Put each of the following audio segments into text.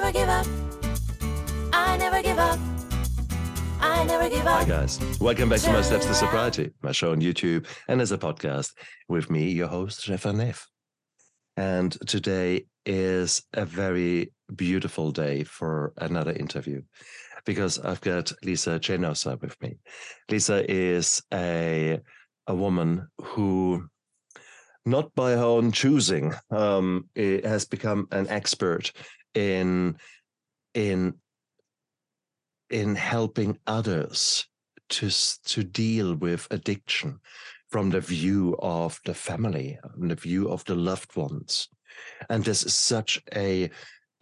never give up. I never give up. I never give Hi, up. guys. Welcome back to My Steps to Sobriety, my show on YouTube and as a podcast with me, your host, Stefan Neff. And today is a very beautiful day for another interview because I've got Lisa Gennosa with me. Lisa is a, a woman who, not by her own choosing, um, has become an expert in in in helping others to to deal with addiction from the view of the family, from the view of the loved ones, and this is such a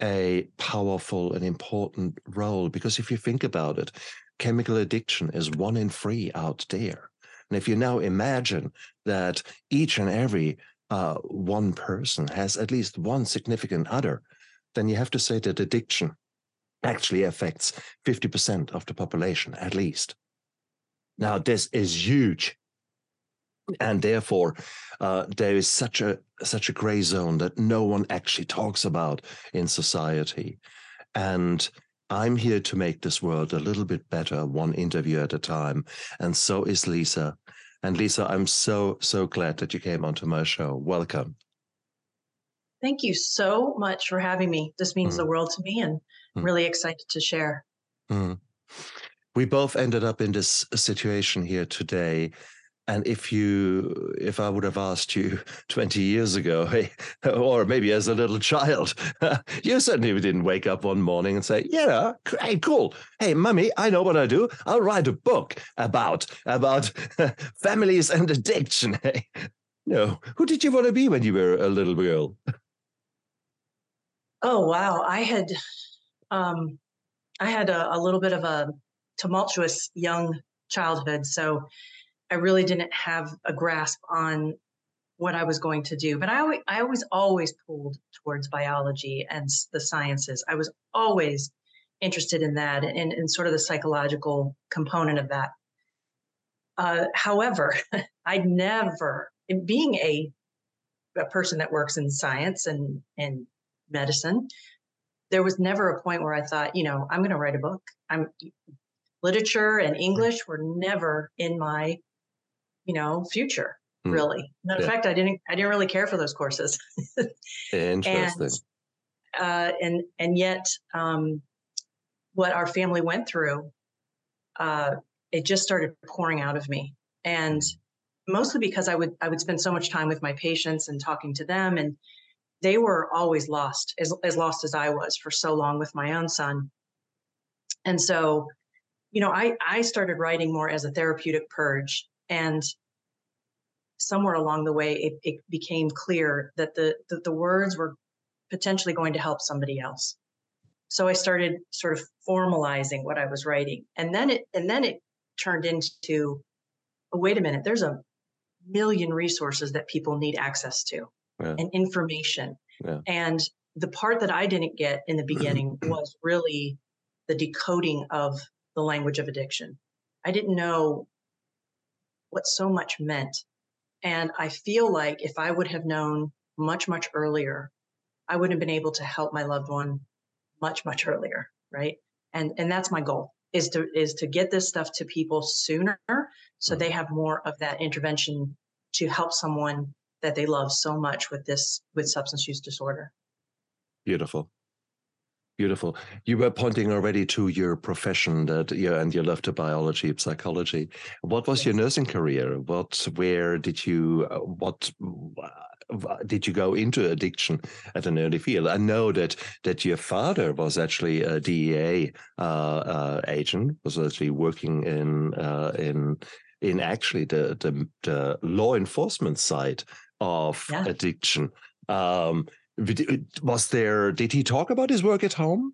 a powerful and important role because if you think about it, chemical addiction is one in three out there, and if you now imagine that each and every uh, one person has at least one significant other, then you have to say that addiction actually affects 50% of the population at least. Now, this is huge. And therefore, uh, there is such a such a gray zone that no one actually talks about in society. And I'm here to make this world a little bit better, one interview at a time. And so is Lisa. And Lisa, I'm so, so glad that you came onto my show. Welcome. Thank you so much for having me. This means Mm. the world to me and Mm. really excited to share. Mm. We both ended up in this situation here today. And if you, if I would have asked you 20 years ago, hey, or maybe as a little child, you certainly didn't wake up one morning and say, yeah, hey, cool. Hey, mummy, I know what I do. I'll write a book about, about families and addiction. Hey, no, who did you want to be when you were a little girl? Oh wow, I had um I had a, a little bit of a tumultuous young childhood, so I really didn't have a grasp on what I was going to do. But I always, I was always pulled towards biology and the sciences. I was always interested in that and, and sort of the psychological component of that. Uh, however, I never, being a a person that works in science and and medicine, there was never a point where I thought, you know, I'm going to write a book. I'm literature and English were never in my, you know, future Hmm. really. Matter of Yeah. fact, I didn't I didn't really care for those courses. Interesting. and uh, and and yet um, what our family went through uh, it just started pouring out of me and mostly because i would i would spend so much time with my patients and talking to them and they were always lost as, as lost as i was for so long with my own son. And so you know i i started writing more as a therapeutic purge and somewhere along the way it, it became clear that the, the the words were potentially going to help somebody else. So i started sort of formalizing what i was writing and then it and then it turned into oh, wait a minute there's a million resources that people need access to Yeah. and information. Yeah. and the part that i didn't get in the beginning was really the decoding of the language of addiction. I didn't know what so much meant. And i feel like if i would have known much much earlier i would have been able to help my loved one much much earlier right? And and that's my goal is to is to get this stuff to people sooner so mm-hmm. they have more of that intervention to help someone that they love so much with this with substance use disorder Beautiful. Beautiful. You were pointing already to your profession that yeah, and you love to biology, psychology. What was your nursing career? What, where did you, uh, what, did you go into addiction at an early field? I know that that your father was actually a DEA uh, uh, agent, was actually working in uh, in in actually the, the the law enforcement side of Yeah. addiction. Um, Was there? Did he talk about his work at home?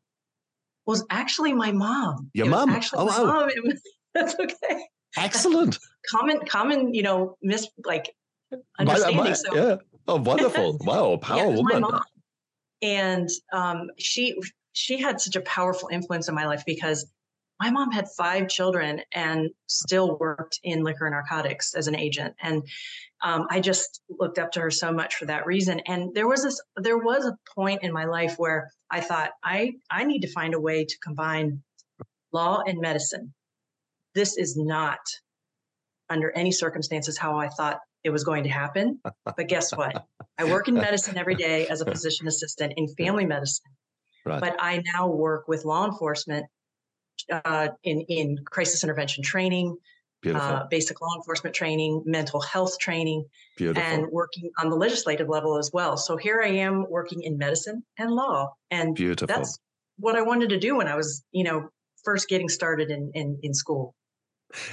was actually my mom Your It mom? actually Oh, my wow. mom. It was- that's okay Excellent. common common you know miss like understanding my- so yeah. Oh, wonderful! Wow, power yeah, my woman. And um, she she had such a powerful influence in my life because my mom had five children and still worked in liquor and narcotics as an agent. And um, I just looked up to her so much for that reason. And there was this, there was a point in my life where I thought, I, I need to find a way to combine law and medicine. This is not under any circumstances how I thought it was going to happen. But guess what? I work in medicine every day as a physician assistant in family medicine. Right. But I now work with law enforcement uh, in in crisis intervention training, uh, basic law enforcement training, mental health training, Beautiful. and working on the legislative level as well. So here I am working in medicine and law, and Beautiful. that's what I wanted to do when I was, you know, first getting started in in, in school.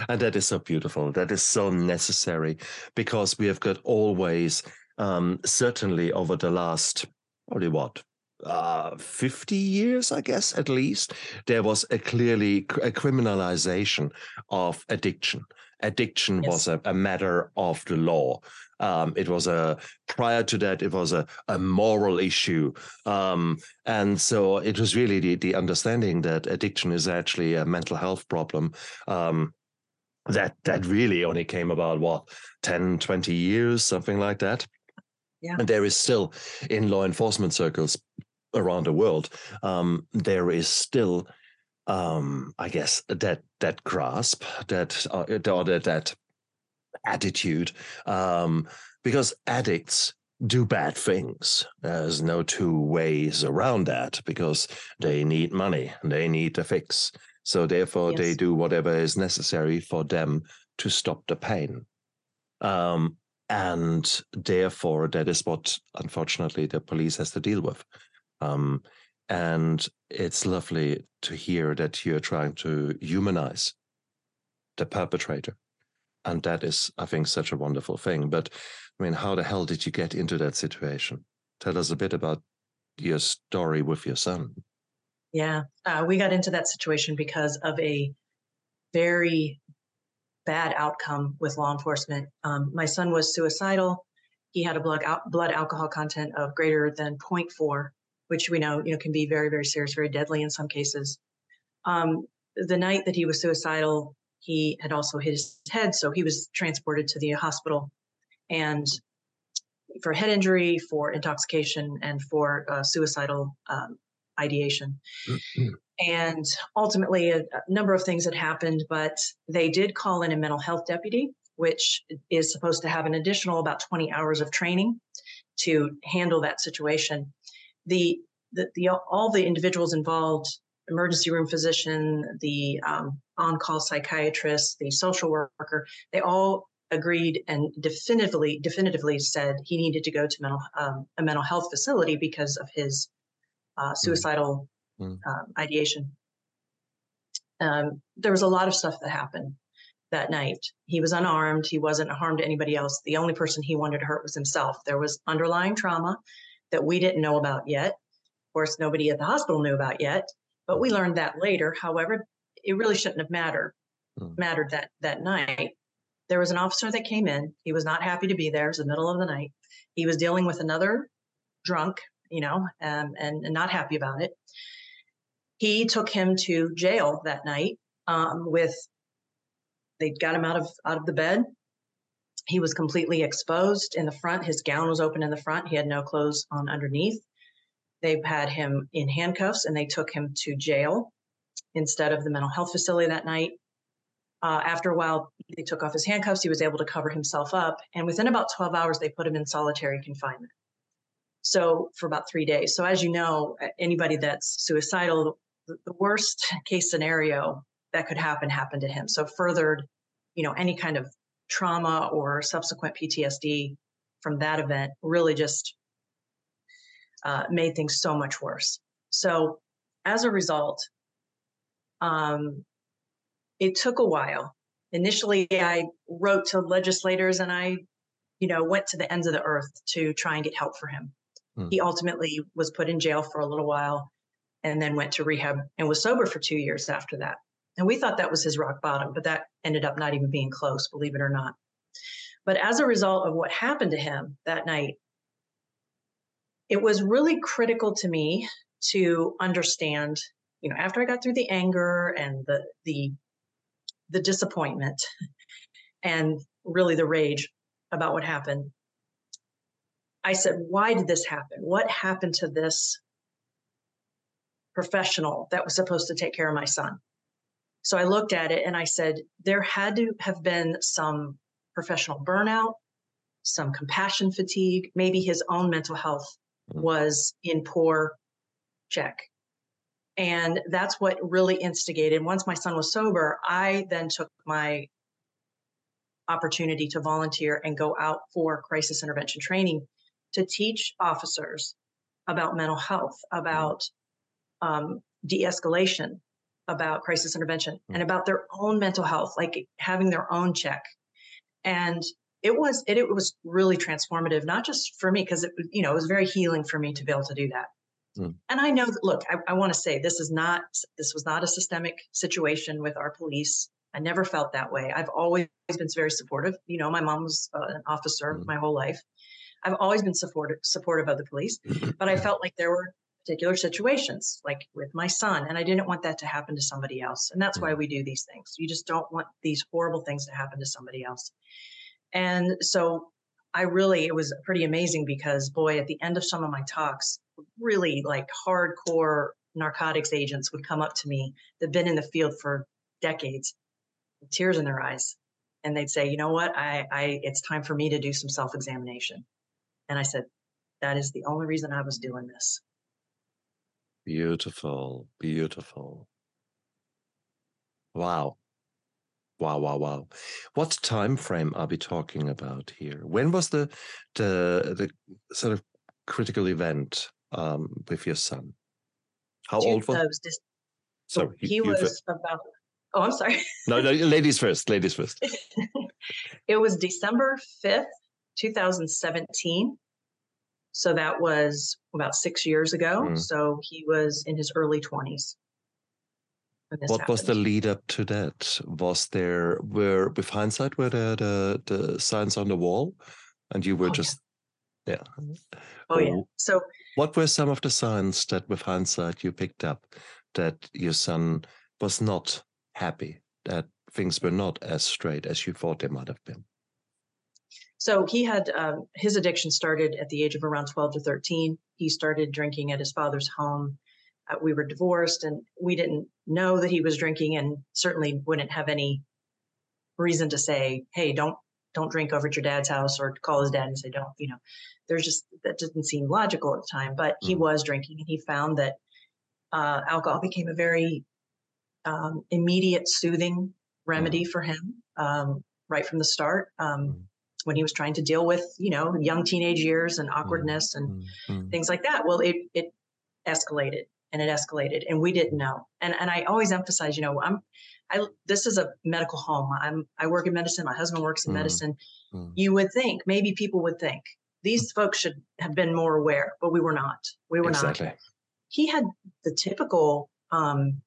And that is so beautiful. That is so necessary because we have got always, um, certainly over the last, probably what, uh, 50 years, I guess, at least, there was a clearly a criminalization of addiction. Addiction yes. was a, a, matter of the law. Um, it was a prior to that, it was a, a moral issue. Um, and so it was really the, the understanding that addiction is actually a mental health problem. Um, that that really only came about what 10 20 years something like that yeah. and there is still in law enforcement circles around the world, um, there is still, um, I guess, that that grasp, that uh, or that, that attitude, um, because addicts do bad things. There's no two ways around that because they need money, they need a fix. So therefore, yes. they do whatever is necessary for them to stop the pain. Um, and therefore, that is what, unfortunately, the police has to deal with. Um, and it's lovely to hear that you're trying to humanize the perpetrator. And that is, I think, such a wonderful thing. But I mean, how the hell did you get into that situation? Tell us a bit about your story with your son. Yeah, uh, we got into that situation because of a very bad outcome with law enforcement. Um, my son was suicidal. He had a blood, blood alcohol content of greater than 0.4 which we know you know can be very very serious, very deadly in some cases. Um, the night that he was suicidal, he had also hit his head, so he was transported to the hospital, and for head injury, for intoxication, and for uh, suicidal um, ideation. Mm-hmm. And ultimately, a, a number of things had happened, but they did call in a mental health deputy, which is supposed to have an additional about 20 hours of training to handle that situation the, the, the all the individuals involved emergency room physician, the um, on-call psychiatrist, the social worker, they all agreed and definitively definitively said he needed to go to mental um, a mental health facility because of his uh, hmm. suicidal mm. uh, ideation. Um, there was a lot of stuff that happened that night. He was unarmed. He wasn't harmed to anybody else. The only person he wanted to hurt was himself. There was underlying trauma that we didn't know about yet. Of course, nobody at the hospital knew about yet, but we learned that later. However, it really shouldn't have mattered hmm. mattered that that night. There was an officer that came in. He was not happy to be there. It was the middle of the night. He was dealing with another drunk, you know, um, and, and not happy about it. He took him to jail that night um, with they got him out of out of the bed he was completely exposed in the front. His gown was open in the front. He had no clothes on underneath. They had him in handcuffs and they took him to jail instead of the mental health facility that night. Uh, after a while, they took off his handcuffs. He was able to cover himself up. And within about 12 hours, they put him in solitary confinement. So for about three days. So as you know, anybody that's suicidal, the worst case scenario that could happen happened to him. So furthered, you know, any kind of trauma or subsequent PTSD from that event really just uh, made things so much worse. So, as a result, um, it took a while. Initially, I wrote to legislators and I, you know, went to the ends of the earth to try and get help for him. Hmm. He ultimately was put in jail for a little while and then went to rehab and was sober for two years after that. And we thought that was his rock bottom, but that ended up not even being close, believe it or not. But as a result of what happened to him that night, it was really critical to me to understand you know, after I got through the anger and the the the disappointment and really the rage about what happened, I said, why did this happen? What happened to this professional that was supposed to take care of my son? So I looked at it and I said, there had to have been some professional burnout, some compassion fatigue, maybe his own mental health Mm. was in poor check. And that's what really instigated. Once my son was sober, I then took my opportunity to volunteer and go out for crisis intervention training to teach officers about mental health, about um, de escalation, about crisis intervention, and about their own mental health, like having their own check. And it was it, it was really transformative, not just for me, because it you know it was very healing for me to be able to do that. Mm. And I know that look, I, I want to say this is not this was not a systemic situation with our police. I never felt that way. I've always been very supportive. You know, my mom was uh, an officer Mm. my whole life. I've always been supportive supportive of the police, but I felt like there were particular situations, like with my son, and I didn't want that to happen to somebody else. And that's why mm. we do these things. You just don't want these horrible things to happen to somebody else. And so I really, it was pretty amazing because, boy, at the end of some of my talks, really like hardcore narcotics agents would come up to me that've been in the field for decades, with tears in their eyes. And they'd say, you know what, I, I, it's time for me to do some self examination. And I said, that is the only reason I was doing this. Beautiful, beautiful. Wow. Wow, wow, wow. What time frame are we talking about here? When was the the the sort of critical event um, with your son? How Two- old was? was dis- Sorry, you- he was about, oh, I'm sorry. no, no, ladies first. Ladies first. it was December 5th, 2017. So that was about six years ago. Mm. So he was in his early 20s. when this What was the lead up to that? Was there were with hindsight were there the the signs on the wall, and you were Oh, just yeah. Oh, yeah. Oh, So What were some of the signs that, with hindsight, you picked up that your son was not happy, that things were not as straight as you thought they might have been? So he had um, his addiction started at the age of around 12 to 13. He started drinking at his father's home. Uh, we were divorced and we didn't know that he was drinking and certainly wouldn't have any reason to say, hey, don't don't drink over at your dad's house or call his dad and say don't, you know. There's just that didn't seem logical at the time, but he Mhm. was drinking and he found that uh, alcohol became a very um, immediate soothing remedy for him um, right from the start. Um, Mhm. When he was trying to deal with, you know, young teenage years and awkwardness and Mm, mm, things like that. Well, it it escalated and it escalated, and we didn't know. And and I always emphasize, you know, I'm I this is a medical home. I'm I work in medicine. My husband works in Mm. medicine. mm. You would think maybe people would think these folks should have been more aware, but we were not. We were not Exactly. he had the typical um,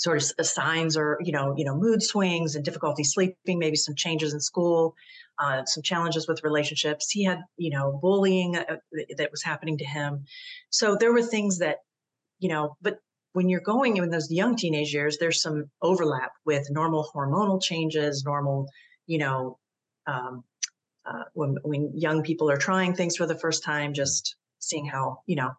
sort of signs or you know you know mood swings and difficulty sleeping maybe some changes in school uh, some challenges with relationships. He had you know bullying uh, that was happening to him. So there were things that you know but when you're going in those young teenage years there's some overlap with normal hormonal changes normal you know um, uh, when when young people are trying things for the first time just seeing how you know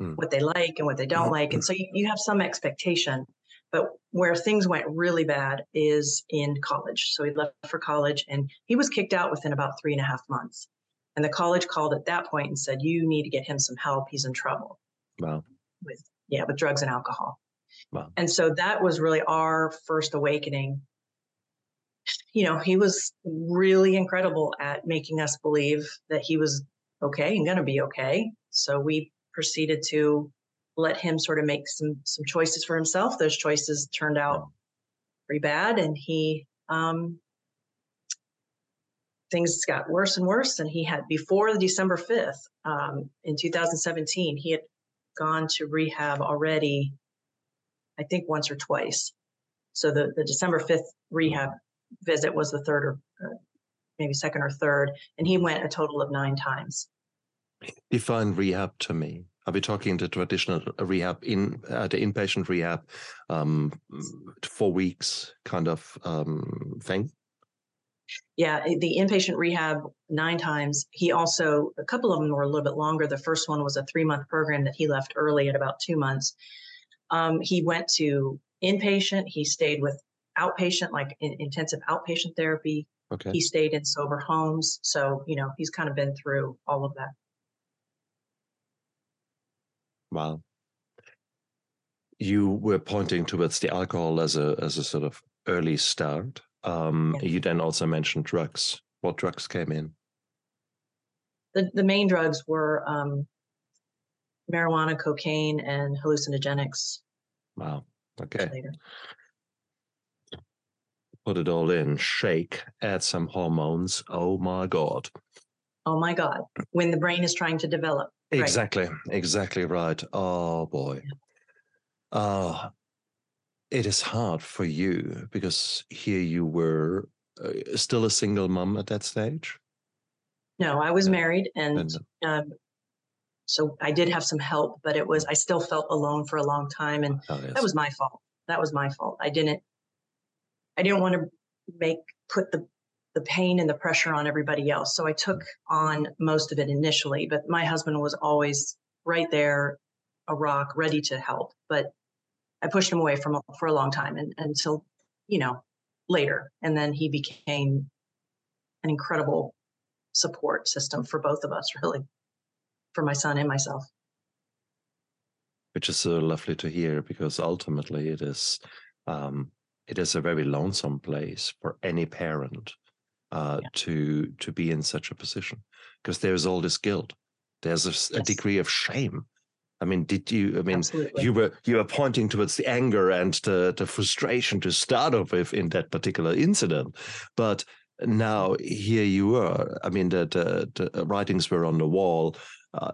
Mm. what they like and what they don't like. And so you, you have some expectation but where things went really bad is in college. So he left for college and he was kicked out within about three and a half months. And the college called at that point and said you need to get him some help. He's in trouble. Wow. with yeah with drugs and alcohol. Wow. and so that was really our first awakening. You know he was really incredible at making us believe that he was okay and going to be okay. So we proceeded to let him sort of make some some choices for himself. Those choices turned out pretty bad and he um things got worse and worse and he had before the december 5th um, in 2017 he had gone to rehab already i think once or twice. So the, the december 5th rehab visit was the third or uh, maybe second or third and he went a total of nine times. Define rehab to me. Are we talking the traditional rehab in uh, the inpatient rehab, um, four weeks kind of um, thing? Yeah, eh, the inpatient rehab nine times. He also a couple of them were a little bit longer. The first one was a three month program that he left early at about two months. Um, he went to inpatient. He stayed with outpatient, like in, intensive outpatient therapy. Okay. He stayed in sober homes. So, you know, he's kind of been through all of that. Wow. You were pointing towards the alcohol as a as a sort of early start. Um, Yeah. You then also mentioned drugs. What drugs came in? The, the main drugs were um, marijuana, cocaine, and hallucinogenics Wow. Okay. later. Put it all in, shake, add some hormones. Oh my God. Oh my God. When the brain is trying to develop. Right. Exactly. Exactly right. Oh boy. Uh, it is hard for you because here you were uh, still a single mom at that stage. No, I was married and And um, so I did have some help, but it was, I still felt alone for a long time. And oh, yes. that was my fault. That was my fault. I didn't, I didn't want to make, put the, the pain and the pressure on everybody else. So I took on most of it initially, but my husband was always right there, a rock, ready to help. But I pushed him away from for a long time and until, you know, later. And then he became an incredible support system for both of us, really, for my son and myself. which is so lovely to hear because ultimately it is um, it is a very lonesome place for any parent uh, Yeah. to to be in such a position because there's all this guilt. There's a, Yes. degree of shame. I mean did you i mean Absolutely. you were you were pointing towards the anger and the, the frustration to start off with in that particular incident but now here you were i mean the the, the writings were on the wall. Uh,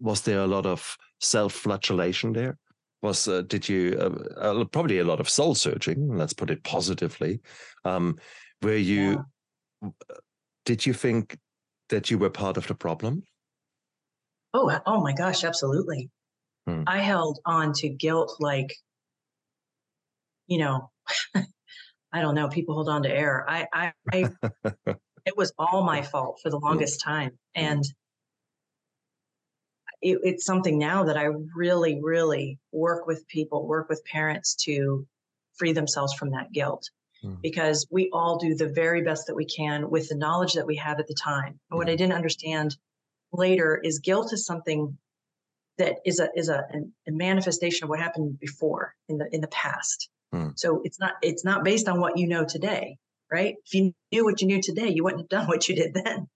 was there a lot of self-flagellation there? Was uh, did you uh, uh, probably a lot of soul searching let's put it positively. Um were you did you think that you were part of the problem Oh, oh my gosh, absolutely. Hmm. I held on to guilt like, you know, I don't know, people hold on to air. I, I, I it was all my fault for the longest time. And it, it's something now that I really, really work with people, work with parents to free themselves from that guilt. Hmm. Because we all do the very best that we can with the knowledge that we have at the time. And what I didn't understand later is guilt is something that is a is a, a manifestation of what happened before in the in the past. Hmm. So it's not it's not based on what you know today, right? If you knew what you knew today, you wouldn't have done what you did then.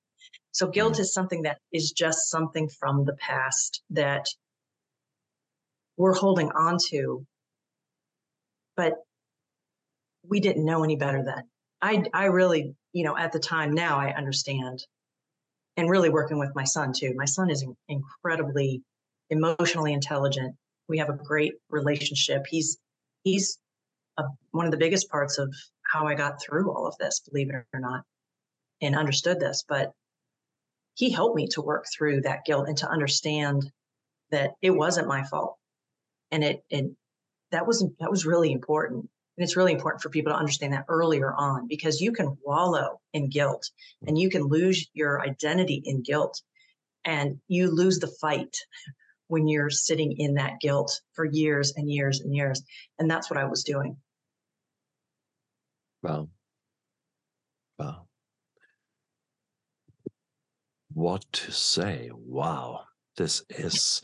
So guilt Hmm. is something that is just something from the past that we're holding on to, but we didn't know any better then. I I really, you know, at the time now I understand and really working with my son too. My son is incredibly emotionally intelligent. We have a great relationship. He's he's a, one of the biggest parts of how I got through all of this, believe it or not, and understood this. But he helped me to work through that guilt and to understand that it wasn't my fault, and it and that was that was really important. And it's really important for people to understand that earlier on because you can wallow in guilt and you can lose your identity in guilt and you lose the fight when you're sitting in that guilt for years and years and years. And that's what I was doing. Wow. Wow. What to say? Wow. This is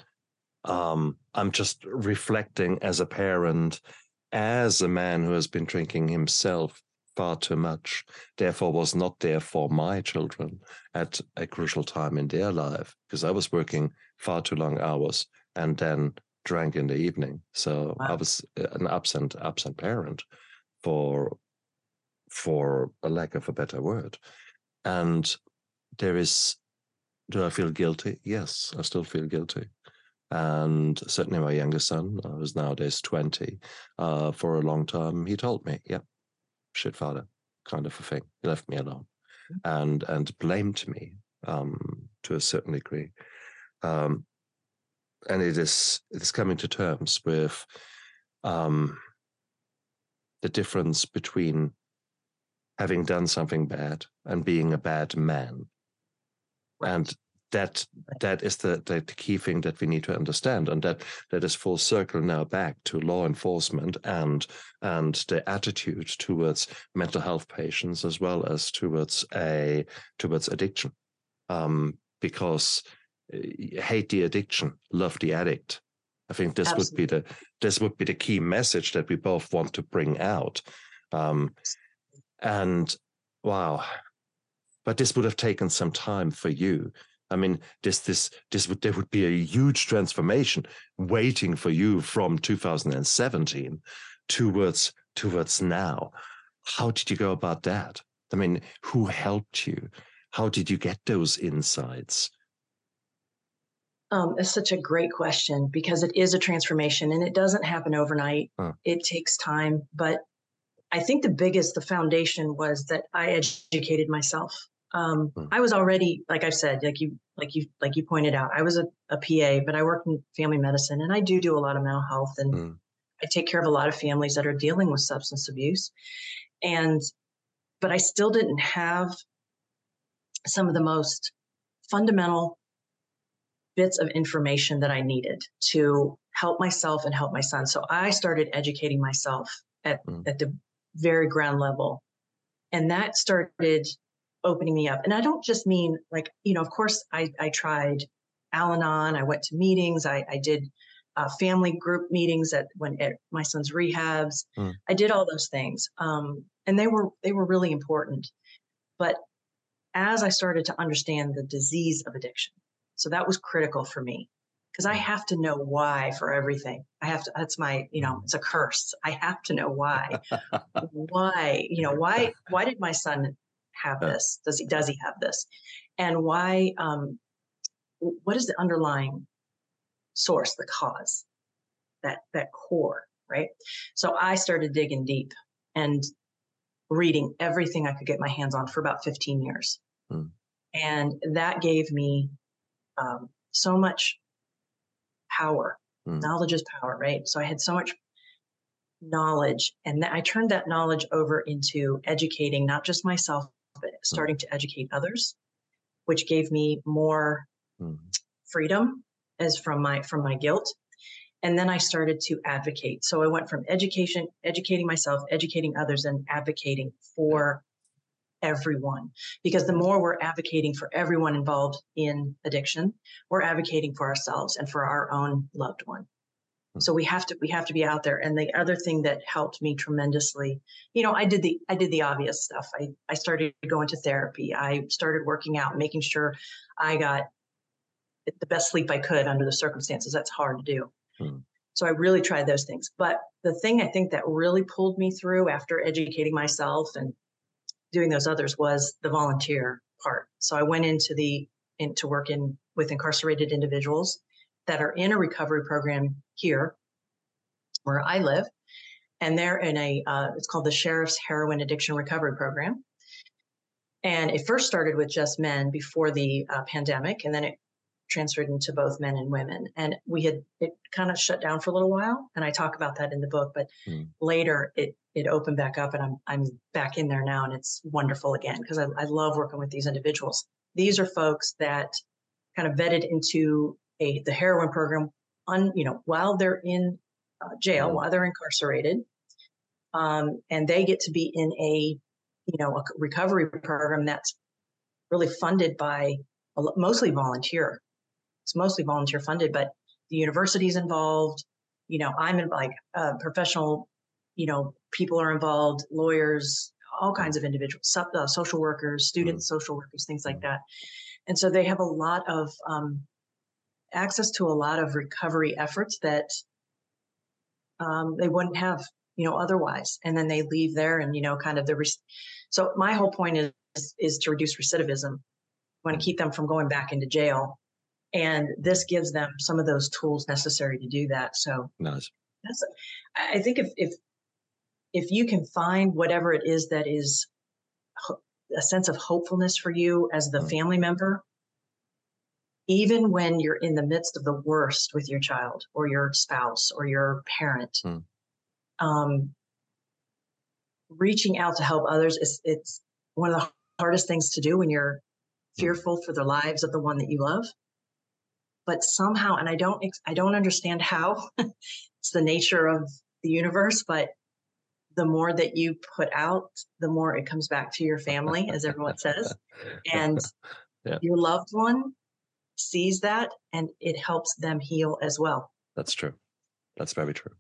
um I'm just reflecting as a parent, as a man who has been drinking himself far too much, therefore was not there for my children at a crucial time in their life, because I was working far too long hours and then drank in the evening. So I was uh, an absent absent parent for for a lack of a better word. And there is, do I feel guilty? Yes, I still feel guilty. And certainly my younger son, who's nowadays 20, uh, for a long time, he told me, yeah, shit father, kind of a thing. He left me alone and and blamed me um, to a certain degree. Um, and it is it is coming to terms with um, the difference between having done something bad and being a bad man, and that that is the, the, the key thing that we need to understand and that that is full circle now back to law enforcement and and the attitude towards mental health patients as well as towards a towards addiction. Um, because uh, hate the addiction love the addict. I think this Absolutely. would be the this would be the key message that we both want to bring out. Um, and wow but this would have taken some time for you I mean, this this this would there would be a huge transformation waiting for you from 2017 towards towards now. How did you go about that? I mean, who helped you? How did you get those insights? Um, it's such a great question because it is a transformation and it doesn't happen overnight. Huh. It takes time, but I think the biggest, the foundation was that I educated myself. Um, hmm. I was already, like I've said, like you, like you, like you pointed out, I was a, a PA, but I work in family medicine, and I do do a lot of mental health, and mm. I take care of a lot of families that are dealing with substance abuse, and, but I still didn't have some of the most fundamental bits of information that I needed to help myself and help my son. So I started educating myself at, mm. at the very ground level. And that started opening me up. And I don't just mean like, you know, of course I, I tried Al-Anon, I went to meetings, I, I did uh, family group meetings at when at my son's rehabs. Mm. I did all those things. Um, and they were they were really important. But as I started to understand the disease of addiction, so that was critical for me because I hmm. have to know why for everything. I have to, that's my, you know, it's a curse. I have to know why. why, you know, why, why did my son have this? Does he does he have this? And why? Um, what is the underlying source, the cause, that that core, right? So I started digging deep and reading everything I could get my hands on for about 15 years, hmm. and that gave me um, so much power. Hmm. Knowledge is power, right? So I had so much knowledge and I turned that knowledge over into educating not just myself. Starting to educate others, which gave me more mm. freedom as from my from my guilt. And then I started to advocate. So I went from education, educating myself, educating others, and advocating for everyone. Because the more we're advocating for everyone involved in addiction, we're advocating for ourselves and for our own loved one so we have to we have to be out there. And the other thing that helped me tremendously you know i did the i did the obvious stuff. I i started going to therapy. I started working out making sure i got the best sleep i could under the circumstances. That's hard to do. Hmm. so i really tried those things. But the thing i think that really pulled me through after educating myself and doing those others was the volunteer part. So i went into the into work in with incarcerated individuals that are in a recovery program here where I live. And they're in a, uh, it's called the Sheriff's Heroin Addiction Recovery Program. And it first started with just men before the uh, pandemic, and then it transferred into both men and women. And we had it kind of shut down for a little while, and I talk about that in the book. But mm. later, it it opened back up, and I'm I'm back in there now, and it's wonderful again because I, I love working with these individuals. These are folks that kind of vetted into a the heroin program on you know while they're in uh, jail mm-hmm. while they're incarcerated um, and they get to be in a you know a recovery program that's really funded by mostly volunteer it's mostly volunteer funded but the university's involved you know i'm in like uh, professional you know people are involved lawyers all kinds of individuals uh, social workers students mm-hmm. social workers things like mm-hmm. that and so they have a lot of um, access to a lot of recovery efforts that um, they wouldn't have, you know, otherwise. And then they leave there and, you know, kind of the. Re- so my whole point is is to reduce recidivism. We want to keep them from going back into jail, and this gives them some of those tools necessary to do that. So nice. That's, I think if if if you can find whatever it is that is a sense of hopefulness for you as the mm. family member even when you're in the midst of the worst with your child or your spouse or your parent, Hmm. um, reaching out to help others is it's one of the hardest things to do when you're fearful for the lives of the one that you love. But somehow, and I don't i don't understand how. it's the nature of the universe, but the more that you put out, the more it comes back to your family, as everyone says, and Yeah. your loved one sees that, and it helps them heal as well. That's true. That's very true.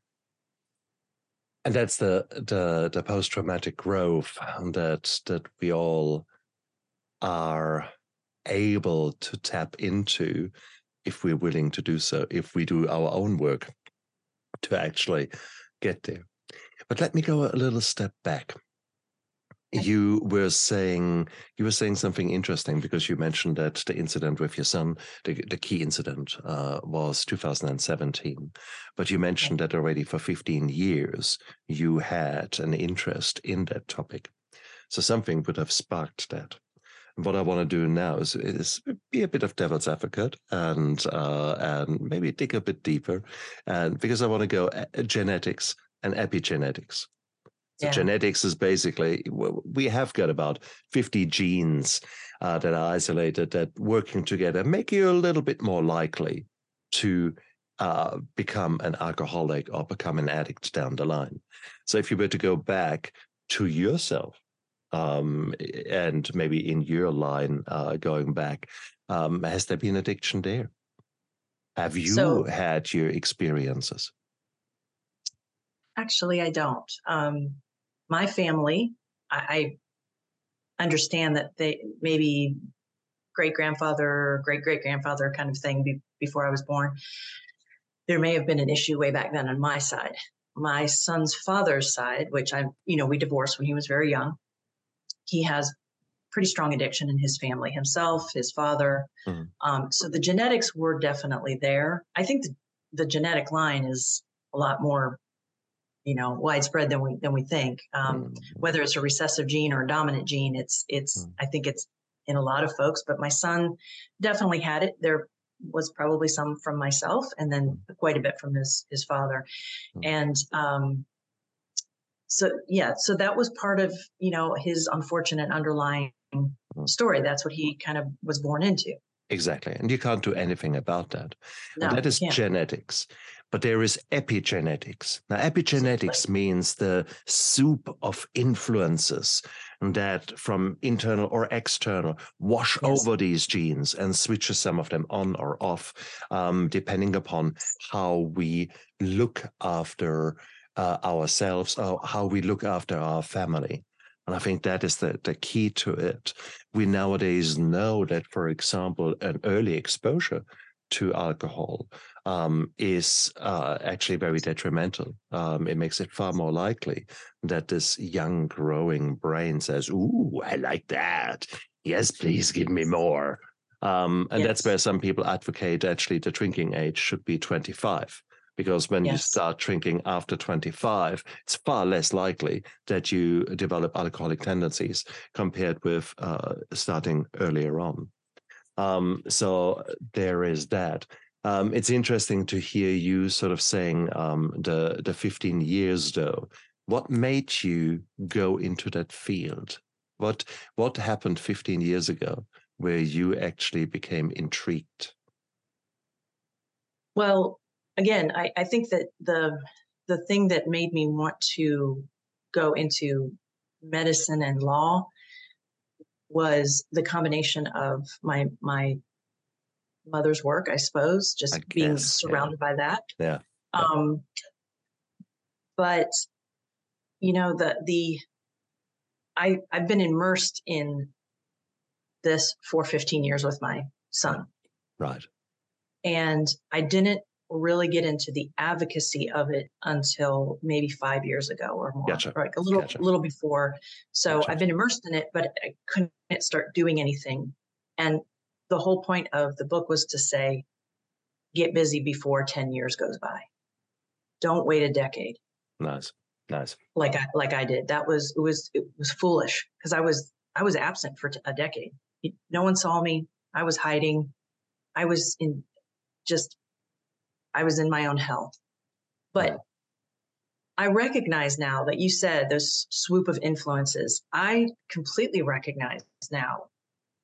And that's the the the post traumatic growth that that we all are able to tap into if we're willing to do so, if we do our own work to actually get there. But let me go a little step back. You were saying you were saying something interesting because you mentioned that the incident with your son, the, the key incident, uh, was 2017. But you mentioned that already for 15 years you had an interest in that topic. So something would have sparked that. And what I want to do now is, is be a bit of devil's advocate and uh, and maybe dig a bit deeper, and because I want to go uh, genetics and epigenetics. So Yeah. genetics is basically we have got about 50 genes uh, that are isolated that working together make you a little bit more likely to uh, become an alcoholic or become an addict down the line. So if you were to go back to yourself um, and maybe in your line uh, going back, um, has there been addiction there? Have you So- had your experiences? Actually, I don't. Um, my family, I, I understand that they maybe great grandfather, great great grandfather kind of thing be, before I was born. There may have been an issue way back then on my side. My son's father's side, which I, you know, we divorced when he was very young. He has pretty strong addiction in his family himself, his father. Mhm. Um, so the genetics were definitely there. I think the, the genetic line is a lot more you know widespread than we than we think um, Mm, whether it's a recessive gene or a dominant gene it's it's Mm. i think it's in a lot of folks but my son definitely had it there was probably some from myself and then quite a bit from his his father Mm. and um so yeah so that was part of you know his unfortunate underlying Mm. story that's what he kind of was born into Exactly. And you can't do anything about that. no and that is genetics. But there is epigenetics. Now, epigenetics means the soup of influences that from internal or external wash Yes. over these genes and switches some of them on or off, um, depending upon how we look after uh, ourselves or how we look after our family. And I think that is the, the key to it. We nowadays know that, for example, an early exposure to alcohol um, is uh, actually very detrimental. Um, it makes it far more likely that this young, growing brain says, Ooh, I like that. Yes, please give me more. Um, and that's where some people advocate actually the drinking age should be 25. Because when you start drinking after 25, it's far less likely that you develop alcoholic tendencies compared with uh, starting earlier on. Um, so there is that. Um, it's interesting to hear you sort of saying um, the the 15 years though. What made you go into that field? What what happened 15 years ago where you actually became intrigued? Well, again, I, I think that the the thing that made me want to go into medicine and law was the combination of my my mother's work, I suppose, just I being guess, yeah. surrounded by that. Yeah, yeah. Um, but you know the the I I've been immersed in this for 15 years with my son Right. and I didn't really get into the advocacy of it until maybe five years ago or more, Gotcha. or like a little Gotcha. little before. So Gotcha. I've been immersed in it, but I couldn't start doing anything. And the whole point of the book was to say, get busy before ten years goes by. Don't wait a decade Nice. Nice. like I like I did. That was it was it was foolish because I was I was absent for a decade. No one saw me. I was hiding. I was in just, I was in my own hell. But I recognize now that you said this swoop of influences. I completely recognize now,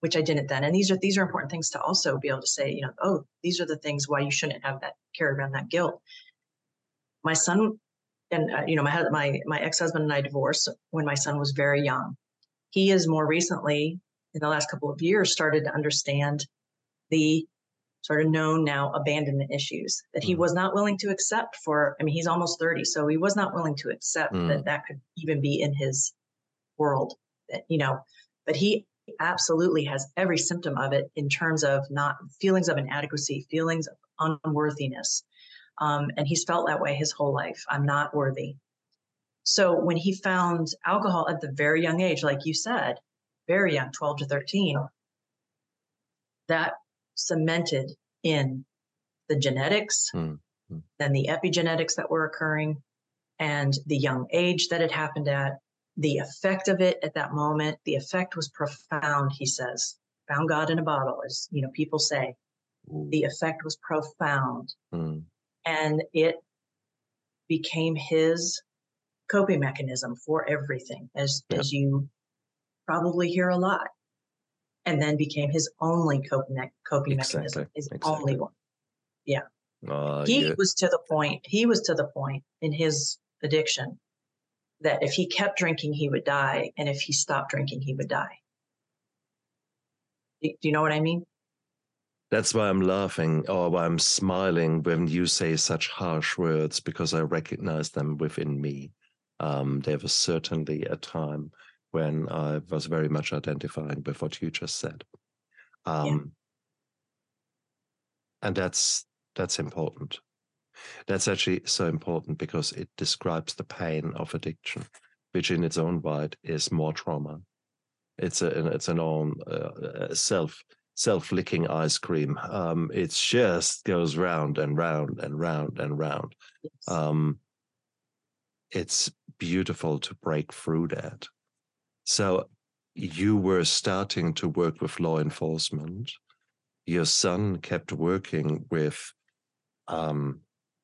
which I didn't then. And these are these are important things to also be able to say, you know, oh, these are the things why you shouldn't have that carry around that guilt. My son and uh, you know my my my ex-husband and I divorced when my son was very young. He has more recently in the last couple of years started to understand the sort of known now abandonment issues that he Mhm. was not willing to accept for i mean he's almost 30 so he was not willing to accept Mm. that that could even be in his world that you know but he absolutely has every symptom of it in terms of not feelings of inadequacy feelings of unworthiness um, and he's felt that way his whole life i'm not worthy so when he found alcohol at the very young age like you said very young 12 to 13 that cemented in the genetics, Mm, mm. then the epigenetics that were occurring, and the young age that it happened at, the effect of it at that moment. The effect was profound, he says. Found God in a bottle, as you know, people say. Ooh. The effect was profound. Mm, And it became his coping mechanism for everything, as as you probably hear a lot. And then became his only coping, coping mechanism, his exactly. only one. Oh, he you- was to the point he was to the point in his addiction that if he kept drinking he would die and if he stopped drinking he would die do do you know what i mean That's why I'm laughing or why I'm smiling when you say such harsh words because I recognize them within me. Um, there was certainly a time when I was very much identifying with what you just said. Um, And that's that's important. That's actually so important because it describes the pain of addiction, which in its own right is more trauma. It's a it's an own uh, self self licking ice cream. Um, it just goes round and round and round and round. Yes. Um, it's beautiful to break through that. So you were starting to work with law enforcement. Your son kept working with um,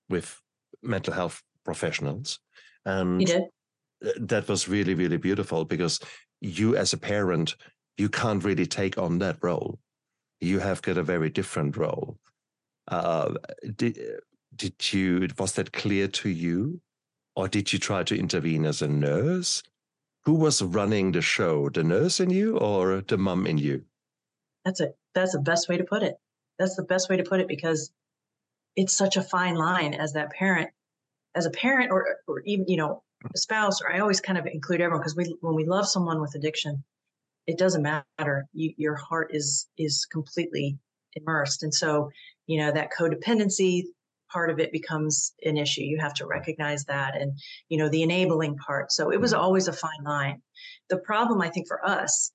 with mental health professionals, and that was really really beautiful because you as a parent you can't really take on that role. You have got a very different role. Uh, did, did you was that clear to you? Or did you try to intervene as a nurse who was running the show the nurse in you or the mum in you? That's it that's the best way to put it. That's the best way to put it because it's such a fine line as that parent as a parent or or even you know a spouse or i always kind of include everyone because we when we love someone with addiction it doesn't matter. You, your heart is is completely immersed. And so you know that codependency part of it becomes an issue. You have to recognize that and you know the enabling part. So it was Mhm. always a fine line. The problem i think for us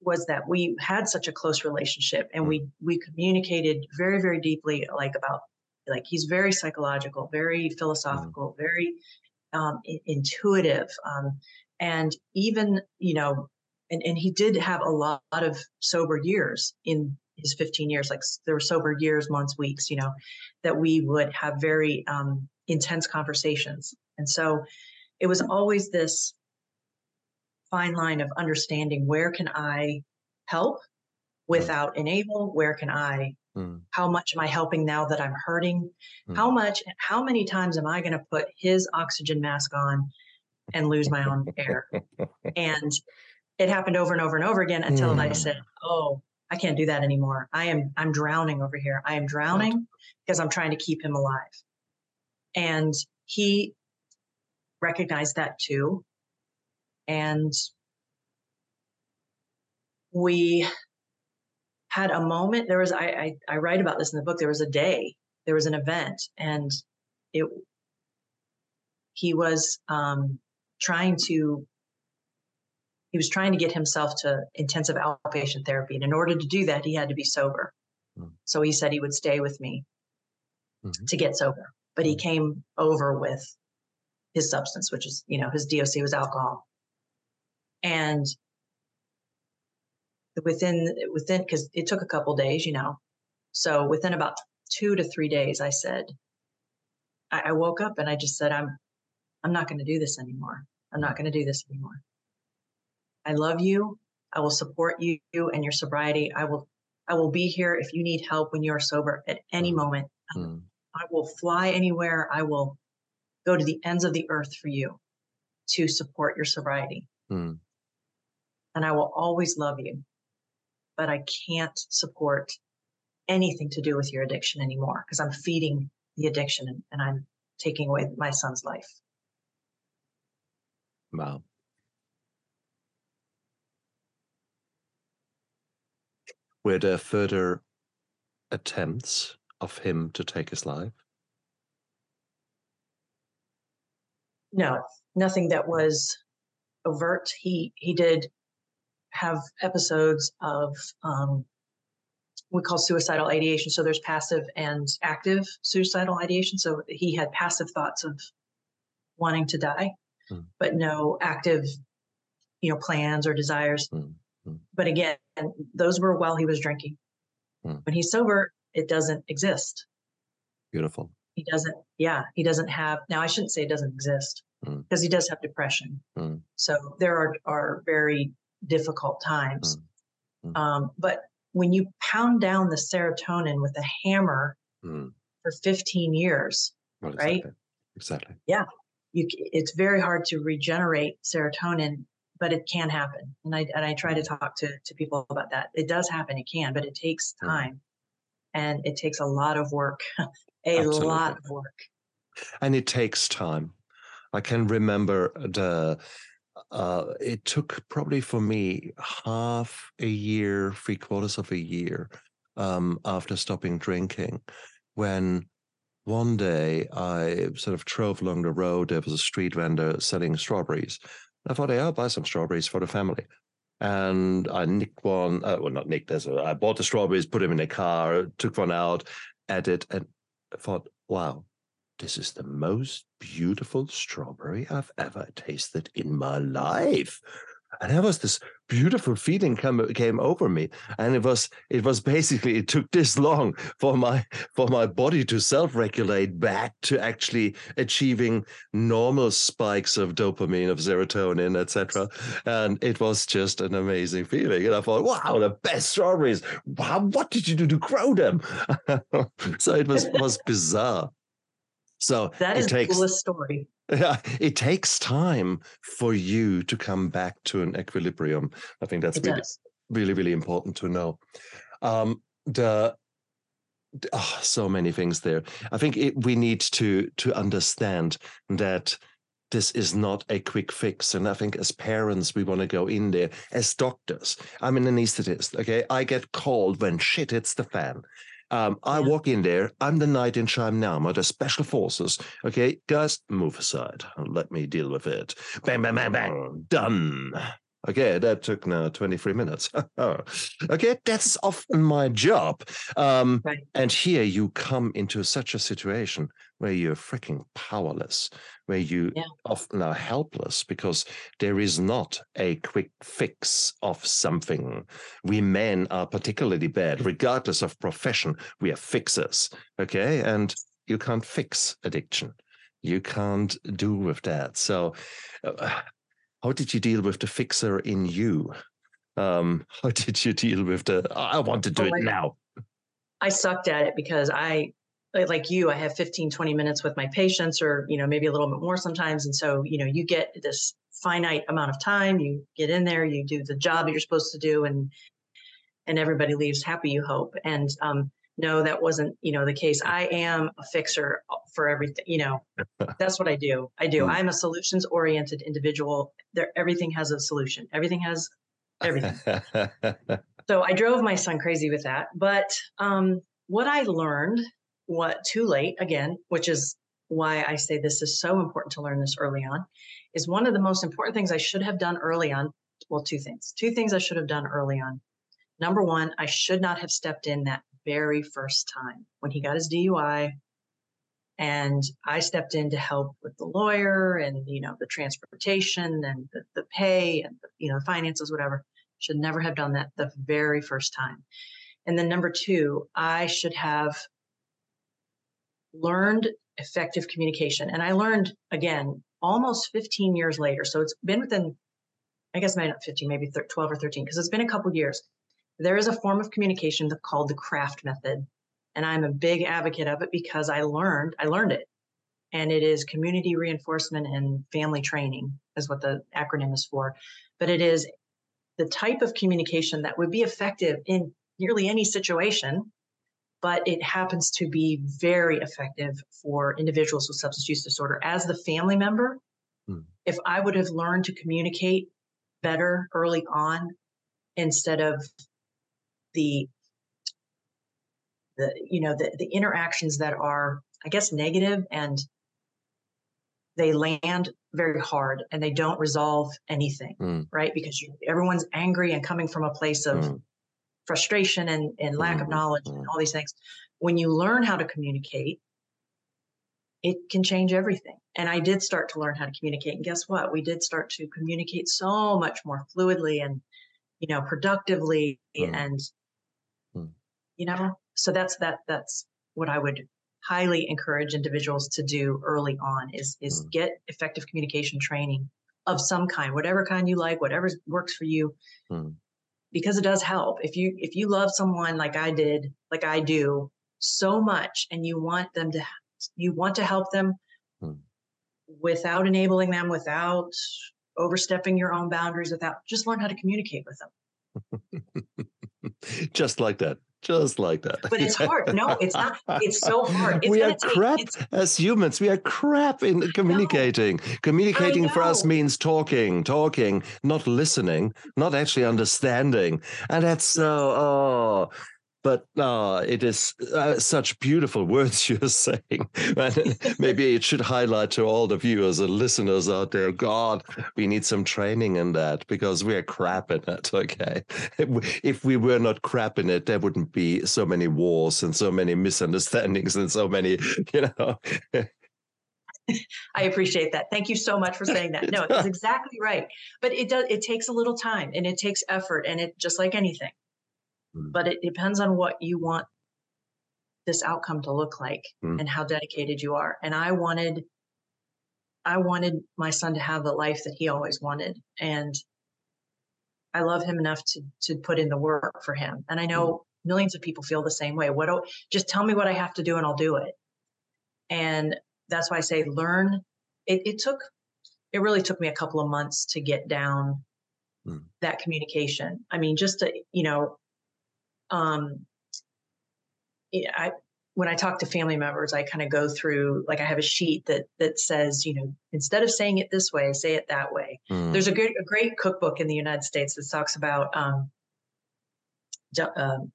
was that we had such a close relationship and we we communicated very very deeply like about like he's very psychological very philosophical very um, intuitive um, and even you know and, and he did have a lot of sober years in his 15 years like there were sober years months weeks you know that we would have very um, intense conversations. And so it was always this fine line of understanding where can i help without enable? Where can i Mm, how much am i helping now that i'm hurting? Mm. how much how many times am i going to put his oxygen mask on and lose my own air and it happened over and over and over again until i Mm. said oh i can't do that anymore. I am i'm drowning over here. I am drowning because i'm trying to keep him alive. And he recognized that too. And we had a moment there was I, I i write about this in the book there was a day there was an event and it he was um trying to he was trying to get himself to intensive outpatient therapy and in order to do that he had to be sober Mm. so he said he would stay with me Mhm. to get sober but he Mm. came over with his substance which is you know his doc was alcohol and within within because it took a couple days you know So within about two to three days, I said, I, I woke up and I just said, I'm, I'm not going to do this anymore. I'm not going to do this anymore. I love you. I will support you and your sobriety. I will, I will be here if you need help when you are sober at any moment. Mm. I will fly anywhere. I will go to the ends of the earth for you to support your sobriety. Mm. And I will always love you. But I can't support anything to do with your addiction anymore because I'm feeding the addiction and, and I'm taking away my son's life. Wow. Were there further attempts of him to take his life? No, nothing that was overt. He he did have episodes of um, we call suicidal ideation. So there's passive and active suicidal ideation. So he had passive thoughts of wanting to die, Hmm. but no active, you know, plans or desires. Hmm. Hmm. But again, those were while he was drinking. Hmm. When he's sober, it doesn't exist. Beautiful. He doesn't, yeah, he doesn't have, now I shouldn't say it doesn't exist Hmm. because he does have depression. Hmm. So there are, are very difficult times. Um, but when you pound down the serotonin with a hammer Mm. for 15 years, Well, Right? exactly. Exactly. you, it's very hard to regenerate serotonin, but it can happen. And I, and I try to talk to, to people about that. It does happen. It can, but it takes Mm. time and it takes a lot of work, a lot of work. and it takes time. I can remember the. Uh, it took probably for me half a year, three quarters of a year um, after stopping drinking, when one day I sort of drove along the road. There was a street vendor selling strawberries. I thought, hey, I'll buy some strawberries for the family. And I nicked one, uh, well, not nicked, a- I bought the strawberries, put them in a car, took one out, added, and thought, wow, this is the most beautiful strawberry I've ever tasted in my life. And there was this beautiful feeling come, came over me. And it was it was basically it took this long for my for my body to self-regulate back to actually achieving normal spikes of dopamine, of serotonin, etc. And it was just an amazing feeling. And I thought, wow, the best strawberries. Wow, what did you do to grow them? so it was was bizarre. So that is the coolest story. Yeah, it takes time for you to come back to an equilibrium. I think that's really, really, really important to know. Um, the the- oh, so many things there. I think it, we need to to understand that this is not a quick fix. And I think as parents, we want to go in there. As doctors, I'm an anesthetist. Okay, I get called when shit hits the fan. Um, I Yeah. walk in there. I'm the knight in shining armor, the special forces. Okay, guys, move aside. Let me deal with it. Bang, bang, bang, bang. Done. Okay, that took now 23 minutes. okay, that's often my job. Um, Right. And here you come into such a situation where you're freaking powerless, where you Yeah. often are helpless because there is not a quick fix of something. We men are particularly bad, regardless of profession. We are fixers. Okay. And you can't fix addiction. You can't do with that. So, uh, how did you deal with the fixer in you? Um, how did you deal with the I want to do Oh, it I- now? I sucked at it because I, like- you, I have 15, 20 minutes with my patients or, you know, maybe a little bit more sometimes. And so, you know, you get this finite amount of time, you get in there, you do the job that you're supposed to do and, and everybody leaves happy, you hope. And, um, no, that wasn't, you know, the case. I am a fixer for everything, you know, that's what I do. I do. Hmm. I'm a solutions oriented individual. There, everything has a solution. Everything has everything. So I drove my son crazy with that. But um, what I learned, what too late again, which is why I say this is so important to learn this early on, is one of the most important things I should have done early on. Well, two things. Two things I should have done early on. Number one, I should not have stepped in that very first time when he got his DUI. And I stepped in to help with the lawyer and you know the transportation and the, the pay and the, you know the finances, whatever should never have done that the very first time And then number two, I should have learned effective communication. And I learned again almost 15 years later. So it's been within, I guess, maybe not 15, maybe 12 or 13, because it's been a couple years. There is a form of communication called the CRAFT method. And I'm a big advocate of it because I learned, I learned it. And it is community reinforcement and family training, is what the acronym is for. But it is the type of communication that would be effective in nearly any situation but it happens to be very effective for individuals with substance use disorder. As the family member, hmm. if I would have learned to communicate better early on instead of the the you know the, the interactions that are i guess negative and they land very hard and they don't resolve anything mm. right because you, everyone's angry and coming from a place of mm frustration and, and lack of mm-hmm, knowledge and mm-hmm. all these things. When you learn how to communicate, it can change everything. And I did start to learn how to communicate. And guess what? We did start to communicate so much more fluidly and, you know, productively mm. and, mm. You know, so that's that, that's what I would highly encourage individuals to do early on is, is mm. get effective communication training of some kind, whatever kind you like, whatever works for you. Mm because it does help. If you if you love someone like I did, like I do so much and you want them to you want to help them hmm. without enabling them without overstepping your own boundaries without just learn how to communicate with them. just like that just like that. But it's hard. No, it's not. It's so hard. It's we are crap as humans. We are crap in communicating. Communicating for us means talking, talking, not listening, not actually understanding. And that's so, oh, but uh, it is uh, such beautiful words you're saying. and maybe it should highlight to all the viewers and listeners out there God, we need some training in that because we're crap in it. Okay. If we were not crap in it, there wouldn't be so many wars and so many misunderstandings and so many, you know. I appreciate that. Thank you so much for saying that. No, it's exactly right. But it does it takes a little time and it takes effort and it just like anything mm. but it depends on what you want this outcome to look like mm. and how dedicated you are and i wanted i wanted my son to have the life that he always wanted and i love him enough to to put in the work for him and i know mm. millions of people feel the same way what do just tell me what i have to do and i'll do it and that's why i say learn it, it took it really took me a couple of months to get down mm. that communication i mean just to you know um, I when I talk to family members, I kind of go through like I have a sheet that that says, you know, instead of saying it this way, say it that way. Mm. There's a good a great cookbook in the United States that talks about um, um,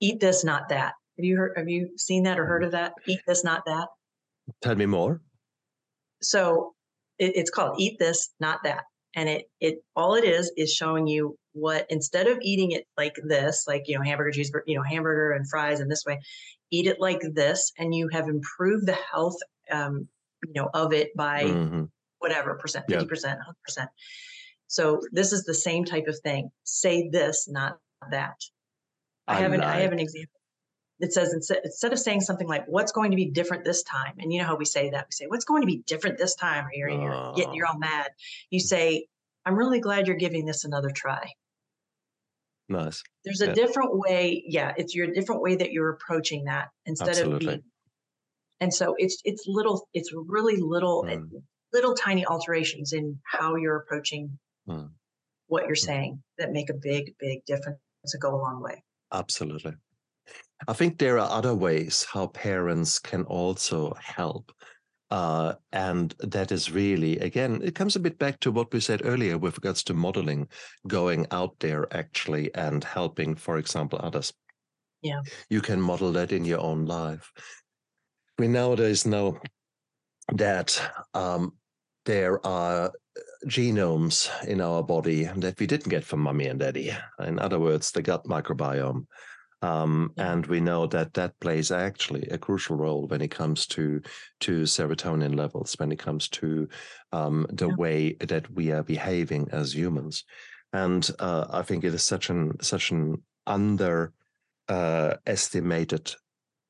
eat this, not that. Have you heard? Have you seen that or heard of that? Eat this, not that. Tell me more. So it, it's called "Eat This, Not That," and it it all it is is showing you what instead of eating it like this like you know hamburger cheeseburger you know hamburger and fries in this way eat it like this and you have improved the health um, you know of it by mm-hmm. whatever percent 50 percent 100 percent so this is the same type of thing say this not that i, I have an like. i have an example that says instead, instead of saying something like what's going to be different this time and you know how we say that we say what's going to be different this time or you're, you're getting you're all mad you say i'm really glad you're giving this another try Nice. There's a yeah. different way. Yeah, it's your different way that you're approaching that instead Absolutely. of being. And so it's it's little, it's really little, mm. little tiny alterations in how you're approaching mm. what you're mm. saying that make a big, big difference to go a long way. Absolutely. I think there are other ways how parents can also help uh, and that is really, again, it comes a bit back to what we said earlier with regards to modeling, going out there actually and helping, for example, others. Yeah. You can model that in your own life. We nowadays know that um, there are genomes in our body that we didn't get from mommy and daddy. In other words, the gut microbiome. Um, and we know that that plays actually a crucial role when it comes to to serotonin levels, when it comes to um, the yeah. way that we are behaving as humans. And uh, I think it is such an such an under uh,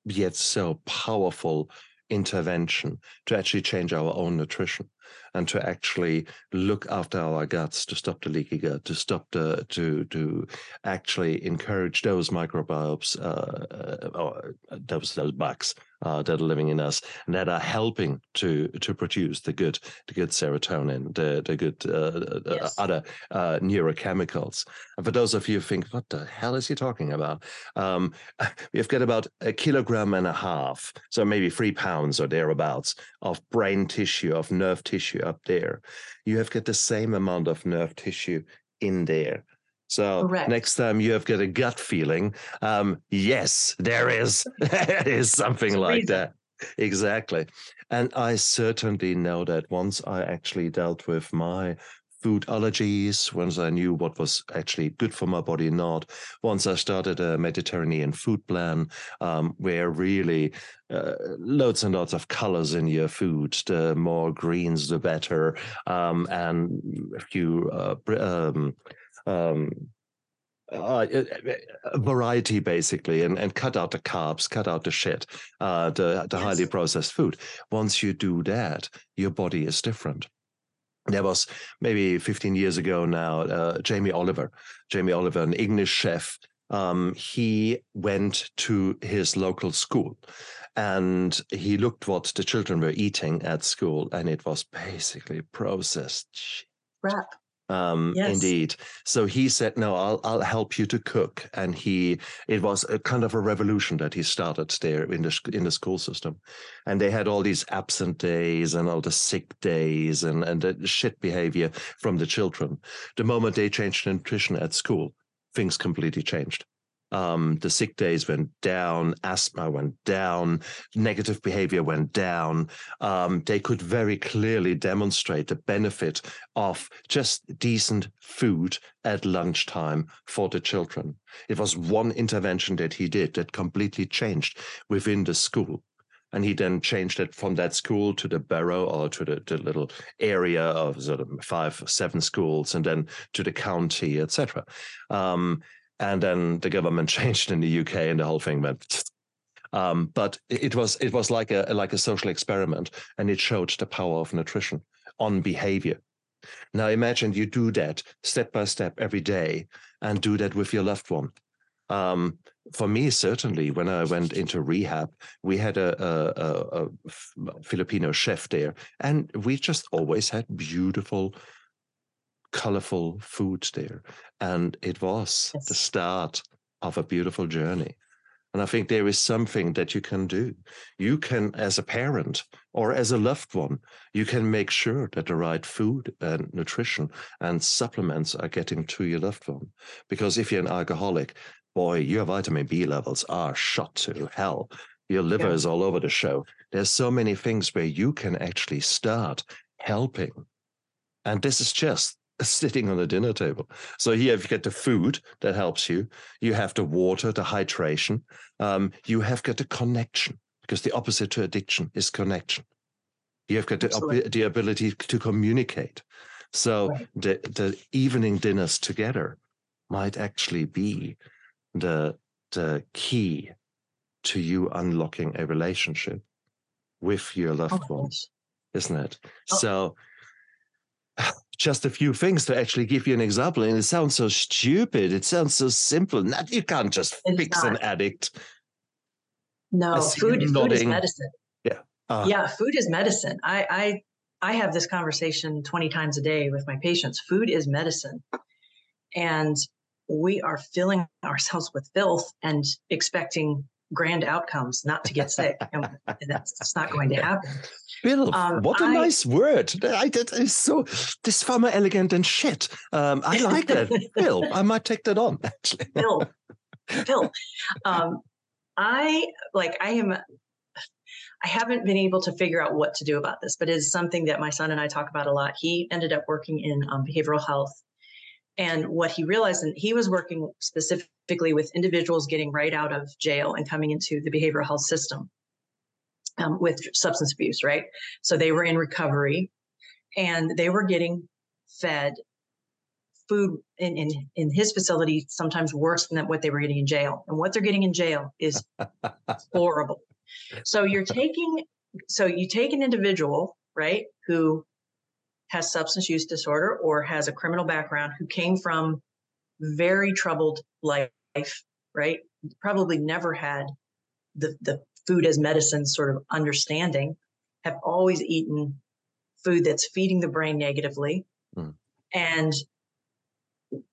yet so powerful intervention to actually change our own nutrition and to actually look after our guts to stop the leaky gut, to stop the to to actually encourage those microbiomes, uh, uh or uh, those those bugs uh, that are living in us and that are helping to to produce the good the good serotonin, the the good uh, yes. other uh, neurochemicals. And for those of you who think, what the hell is he talking about? Um, we've got about a kilogram and a half, so maybe three pounds or thereabouts of brain tissue, of nerve tissue up there. You have got the same amount of nerve tissue in there. So Correct. next time you have got a gut feeling, um, yes, there is there is something like that. Exactly. And I certainly know that once I actually dealt with my food allergies, once I knew what was actually good for my body, not. Once I started a Mediterranean food plan, um, where really uh, loads and lots of colors in your food, the more greens, the better, um, and a few. Uh, um, um uh, variety basically and, and cut out the carbs cut out the shit uh, the, the yes. highly processed food once you do that your body is different there was maybe 15 years ago now uh, jamie oliver jamie oliver an english chef. Um, he went to his local school and he looked what the children were eating at school and it was basically processed crap um yes. indeed. So he said no i'll i'll help you to cook and he it was a kind of a revolution that he started there in the in the school system. And they had all these absent days and all the sick days and and the shit behavior from the children. The moment they changed nutrition at school things completely changed um, the sick days went down, asthma went down, negative behavior went down. Um, they could very clearly demonstrate the benefit of just decent food at lunchtime for the children. It was one intervention that he did that completely changed within the school. And he then changed it from that school to the borough or to the, the little area of sort of five, seven schools, and then to the county, etc. Um, and then the government changed in the UK, and the whole thing went. Um, but it was it was like a like a social experiment, and it showed the power of nutrition on behavior. Now imagine you do that step by step every day, and do that with your loved one. Um, for me, certainly, when I went into rehab, we had a, a, a, a Filipino chef there, and we just always had beautiful colorful foods there. And it was yes. the start of a beautiful journey. And I think there is something that you can do. You can, as a parent or as a loved one, you can make sure that the right food and nutrition and supplements are getting to your loved one. Because if you're an alcoholic, boy, your vitamin B levels are shot to hell. Your liver yeah. is all over the show. There's so many things where you can actually start helping. And this is just sitting on the dinner table. So here if you get the food that helps you. You have the water, the hydration. Um, you have got the connection because the opposite to addiction is connection. You have got the, the ability to communicate. So right. the the evening dinners together might actually be the the key to you unlocking a relationship with your loved oh, ones, isn't it? Oh. So just a few things to actually give you an example. And it sounds so stupid. It sounds so simple. Not, you can't just it's fix not. an addict. No, food, food is medicine. Yeah. Uh, yeah, food is medicine. I, I I have this conversation 20 times a day with my patients. Food is medicine. And we are filling ourselves with filth and expecting grand outcomes, not to get sick. and that's not going to happen. Bill, um, what a I, nice word. I, that is so, this far more elegant than shit. Um, I like that. Bill, I might take that on, actually. Bill, Bill. Um, I, like, I am, I haven't been able to figure out what to do about this, but it's something that my son and I talk about a lot. He ended up working in um, behavioral health and what he realized, and he was working specifically with individuals getting right out of jail and coming into the behavioral health system um, with substance abuse, right? So they were in recovery and they were getting fed food in, in in his facility sometimes worse than what they were getting in jail. And what they're getting in jail is horrible. So you're taking so you take an individual, right, who has substance use disorder or has a criminal background who came from very troubled life, right? Probably never had the the food as medicine sort of understanding, have always eaten food that's feeding the brain negatively. Mm. And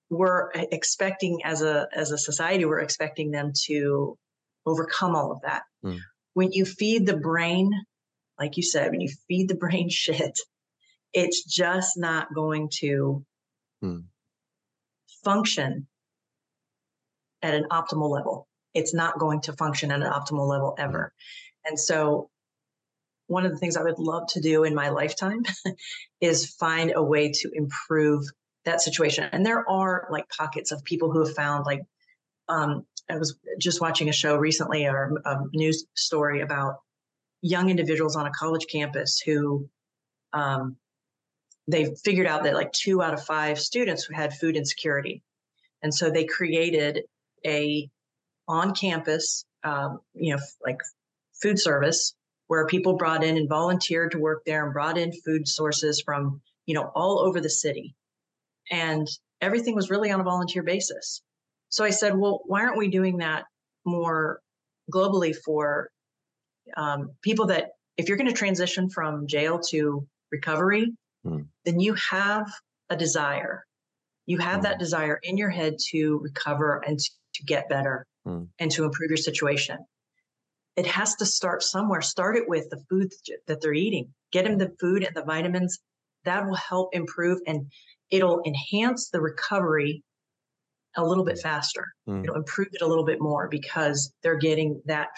we're expecting as a as a society, we're expecting them to overcome all of that. Mm. When you feed the brain, like you said, when you feed the brain shit, it's just not going to mm. Function at an optimal level. It's not going to function at an optimal level ever. And so one of the things I would love to do in my lifetime is find a way to improve that situation. And there are like pockets of people who have found like um, I was just watching a show recently or a news story about young individuals on a college campus who um, they figured out that like two out of five students had food insecurity, and so they created a on campus, um, you know, like food service where people brought in and volunteered to work there and brought in food sources from you know all over the city. And everything was really on a volunteer basis. So i said well why aren't we doing that more globally for um, people that if you're going to transition from jail to recovery mm. then you have a desire you have mm. that desire in your head to recover and to, get better mm. and to improve your situation it has to start somewhere. Start it with the food that they're eating. Get them the food and the vitamins. That will help improve and it'll enhance the recovery a little bit faster. Mm. It'll improve it a little bit more because they're getting that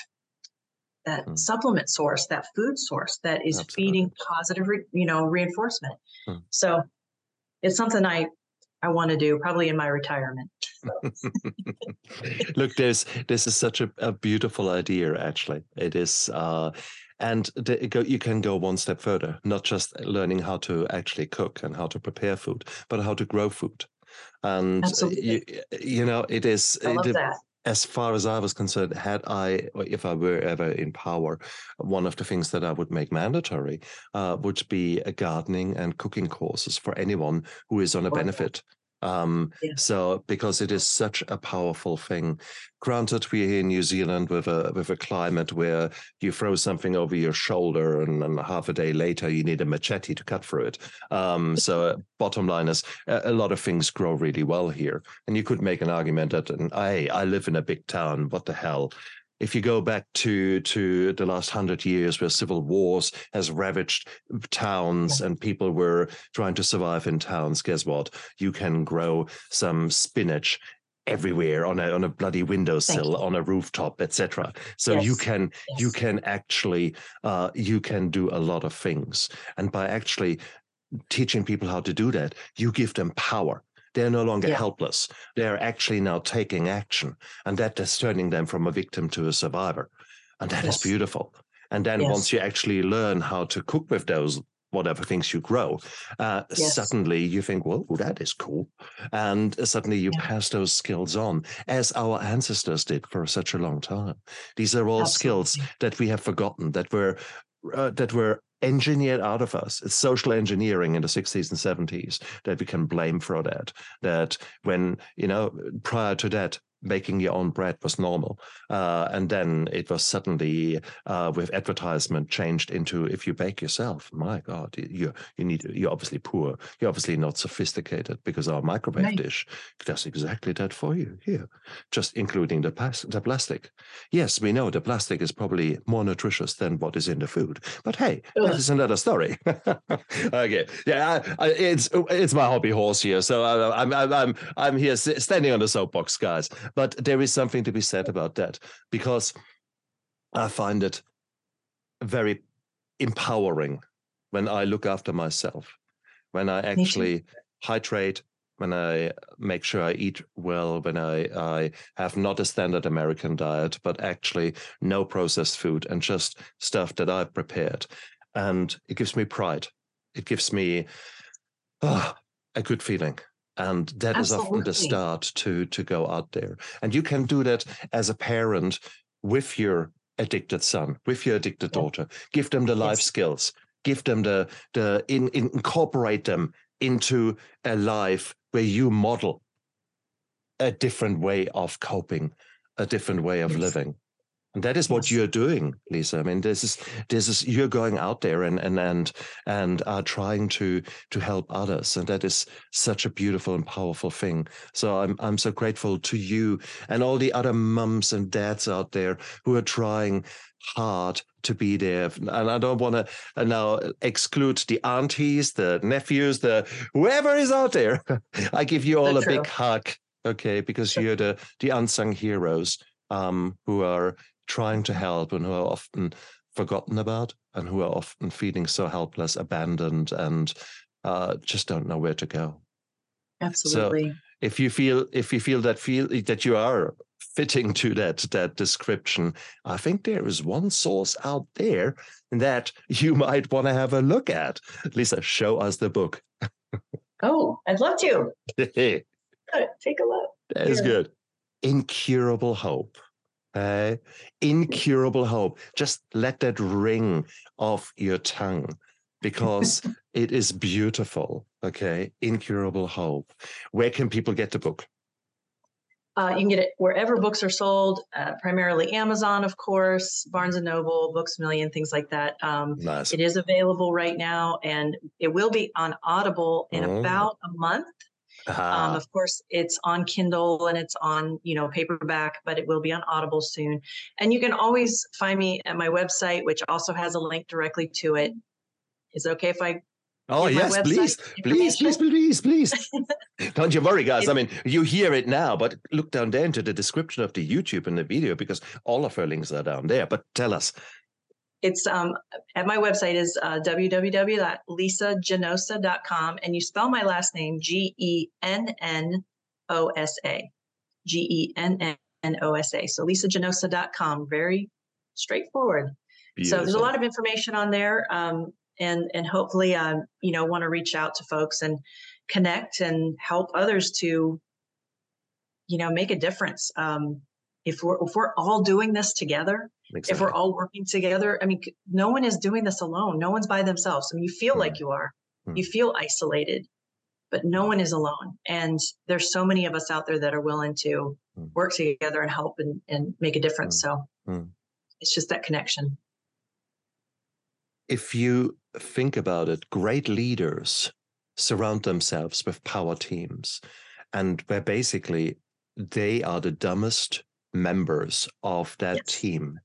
that mm. supplement source, that food source that is Absolutely. feeding positive, re, you know, reinforcement. Mm. So it's something I I want to do probably in my retirement. Look, there's this is such a, a beautiful idea. Actually, it is. Uh, and go, you can go one step further, not just learning how to actually cook and how to prepare food, but how to grow food. And you, you, know, it is. I love it, that as far as I was concerned, had I, if I were ever in power, one of the things that I would make mandatory uh, would be a gardening and cooking courses for anyone who is on a benefit um, yeah. So because it is such a powerful thing. Granted, we're here in New Zealand with a with a climate where you throw something over your shoulder and, and half a day later you need a machete to cut through it. Um, so uh, bottom line is a, a, lot of things grow really well here, and you could make an argument that, and I I live in a big town. What the hell? If you go back to to the last hundred years where civil wars has ravaged towns and people were trying to survive in towns guess what? You can grow some spinach everywhere on a on a bloody windowsill on a rooftop etc so yes. you can yes. you can actually uh, you can do a lot of things. And by actually teaching people how to do that you give them power they're no longer yeah. helpless. They're actually now taking action. And that is turning them from a victim to a survivor. And that yes. is beautiful. And then yes. once you actually learn how to cook with those whatever things you grow, uh, yes. suddenly you think, well, that is cool. And suddenly you yeah. pass those skills on, as our ancestors did for such a long time. These are all Absolutely. skills that we have forgotten, that were uh, that were engineered out of us. It's social engineering in the 60s and 70s that we can blame for that. That when, you know, prior to that, making your own bread was normal. Uh, and then it was suddenly uh, with advertisement changed into if you bake yourself, my God, you you need you're obviously poor. You're obviously not sophisticated because our microwave right. dish does exactly that for you here, just including the, plas- the plastic. Yes, we know the plastic is probably more nutritious than what is in the food, but hey, Ugh. that is another story. okay, yeah, I, I, it's it's my hobby horse here, so I'm I'm I'm I'm here standing on the soapbox, guys. But there is something to be said about that because I find it very empowering when I look after myself, when I actually hydrate, when I make sure I eat well, when I, I have not a standard American diet, but actually no processed food and just stuff that I've prepared. And it gives me pride. It gives me oh, a good feeling and that is often the start to to go out there and you can do that as a parent with your addicted son with your addicted Yeah. daughter give them the life Yes. skills give them the the in, in, incorporate them into a life where you model a different way of coping a different way of Yes. living and that is what you're doing lisa. I mean this is this is you're going out there and and and and are trying to to help others. And that is such a beautiful and powerful thing. So i'm i'm so grateful to you and all the other mums and dads out there who are trying hard to be there. And i don't want to now exclude the aunties the nephews the whoever is out there. I give you all So a big hug okay because you're the the unsung heroes um who are trying to help and who are often forgotten about and who are often feeling so helpless, abandoned, and uh, just don't know where to go. Absolutely. If you feel if you feel that feel that you are fitting to that that description, I think there is one source out there that you might want to have a look at. Lisa, show us the book. oh, I'd love to. Take a look. That is good. Incurable hope. Uh, incurable hope. Just let that ring off your tongue because it is beautiful. Okay. Incurable hope. Where can people get the book? Uh, you can get it wherever books are sold, uh, primarily Amazon, of course, Barnes and Noble, Books a Million, things like that. Um, Nice. it is available right now, and it will be on Audible in Oh. about a month. Um, Ah, of course, it's on Kindle and it's on you know paperback, but it will be on Audible soon. And you can always find me at my website, which also has a link directly to it. Is it okay if I? oh, yes, please. Please, please, please, please. Don't you worry, guys. I mean, you hear it now, but look down there into the description of the YouTube and the video because all of her links are down there. But tell us. It's um at my website is uh, www.lisagennosa.com, and you spell my last name G E N N O S A, G E N N O S A. So lisagennosa.com, very straightforward. So there's a lot of information on there, um, and and hopefully, um, you know, want to reach out to folks and connect and help others to, you know, make a difference. Um, if we're if we're all doing this together, if we're all working together, I mean, no one is doing this alone. No one's by themselves. I mean, you feel like you are, Mm. you feel isolated, but no one is alone. And there's so many of us out there that are willing to Mm. work together and help and and make a difference. So Mm. it's just that connection. if you think about it, great leaders surround themselves with power teams, and where basically they are the dumbest members of that Yes. team.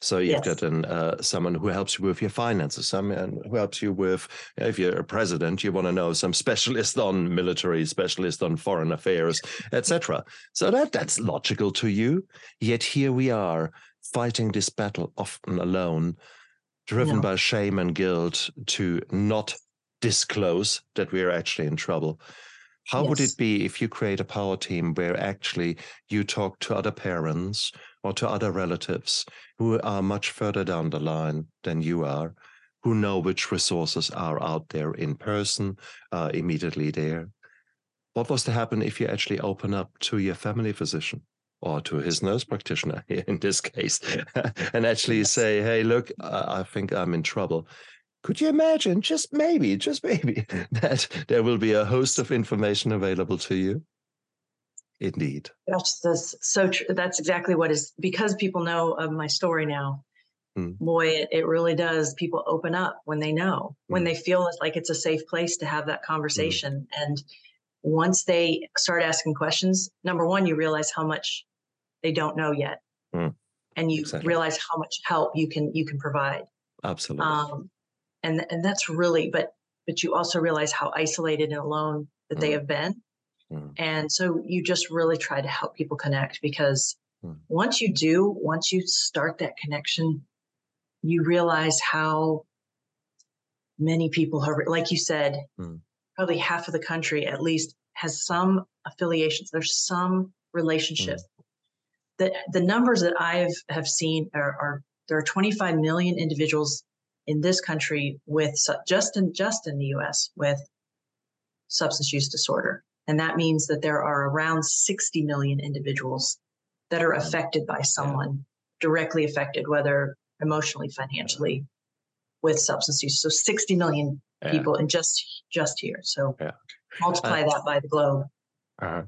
So you've Yes. got an, uh, someone who helps you with your finances, someone who helps you with, if you're a president, you want to know some specialist on military, specialist on foreign affairs, etc. So that that's logical to you. Yet here we are fighting this battle often alone, driven No. by shame and guilt to not disclose that we're actually in trouble. How would it be if you create a power team where actually you talk to other parents or to other relatives who are much further down the line than you are, who know which resources are out there in person, uh, immediately there? What was to happen if you actually open up to your family physician? Or to his nurse practitioner in this case, and actually Yes. say, "Hey, look, I think I'm in trouble." Could you imagine, just maybe, just maybe, that there will be a host of information available to you? Indeed. That's, that's so true. That's exactly what is because people know of my story now. Mm. Boy, it, it really does. People open up when they know, when Mm. they feel like it's a safe place to have that conversation. And once they start asking questions, number one, you realize how much they don't know yet, Mm. and you Exactly. realize how much help you can you can provide. Absolutely. Um, and and that's really, but but you also realize how isolated and alone that they Mm. have been. Mm. And so you just really try to help people connect because Mm. once you do, once you start that connection, you realize how many people have, like you said, Mm. probably half of the country at least has some affiliations. There's some relationship. The, the numbers that I've have seen are, are there are 25 million individuals in this country with just in just in the U.S. with substance use disorder. And that means that there are around 60 million individuals that are affected by someone directly affected, whether emotionally, financially, with substance use. So 60 million Yeah. people in just just here. So Yeah. multiply that by the globe. Uh,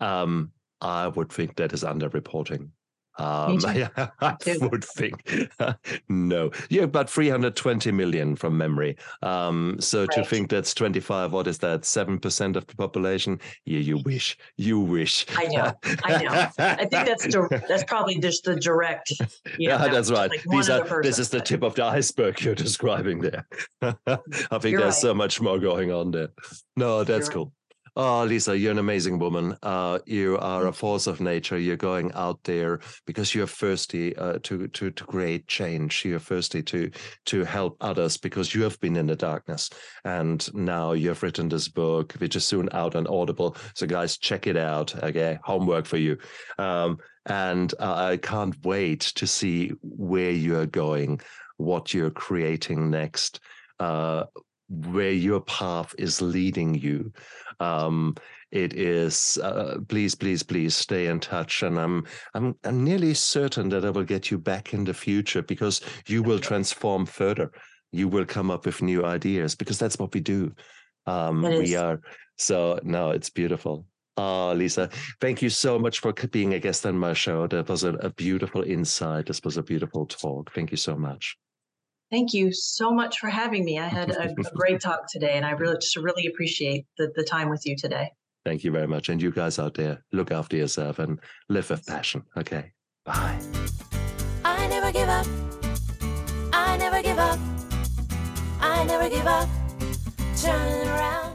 um, I would think that is underreporting. Um, yeah, I would think no. Yeah, but 320 million from memory. Um, so to think that's 25, what is that? 7% of the population? Yeah, you wish. You wish. I know, I know. I think that's dir- that's probably just the direct. You know, yeah, that's right. Like These are, this is the tip of the iceberg you're describing there. I think there's right. so much more going on there. No, that's right. cool. Oh, Lisa, you're an amazing woman. Uh, you are a force of nature. You're going out there because you're thirsty uh, to to to create change. You're thirsty to to help others because you have been in the darkness, and now you've written this book, which is soon out on Audible. So, guys, check it out. Okay, homework for you. Um, and uh, I can't wait to see where you're going, what you're creating next. Uh, where your path is leading you. Um, it is uh, please, please, please stay in touch, and I'm I'm I'm nearly certain that I will get you back in the future because you will transform further. You will come up with new ideas because that's what we do. Um, we are so no, it's beautiful. Oh, Lisa, thank you so much for being a guest on my show. That was a, a beautiful insight. This was a beautiful talk. Thank you so much. Thank you so much for having me. I had a, a great talk today, and I really just really appreciate the, the time with you today. Thank you very much. And you guys out there, look after yourself and live with passion. Okay. Bye. I never give up. I never give up. I never give up. Turn around.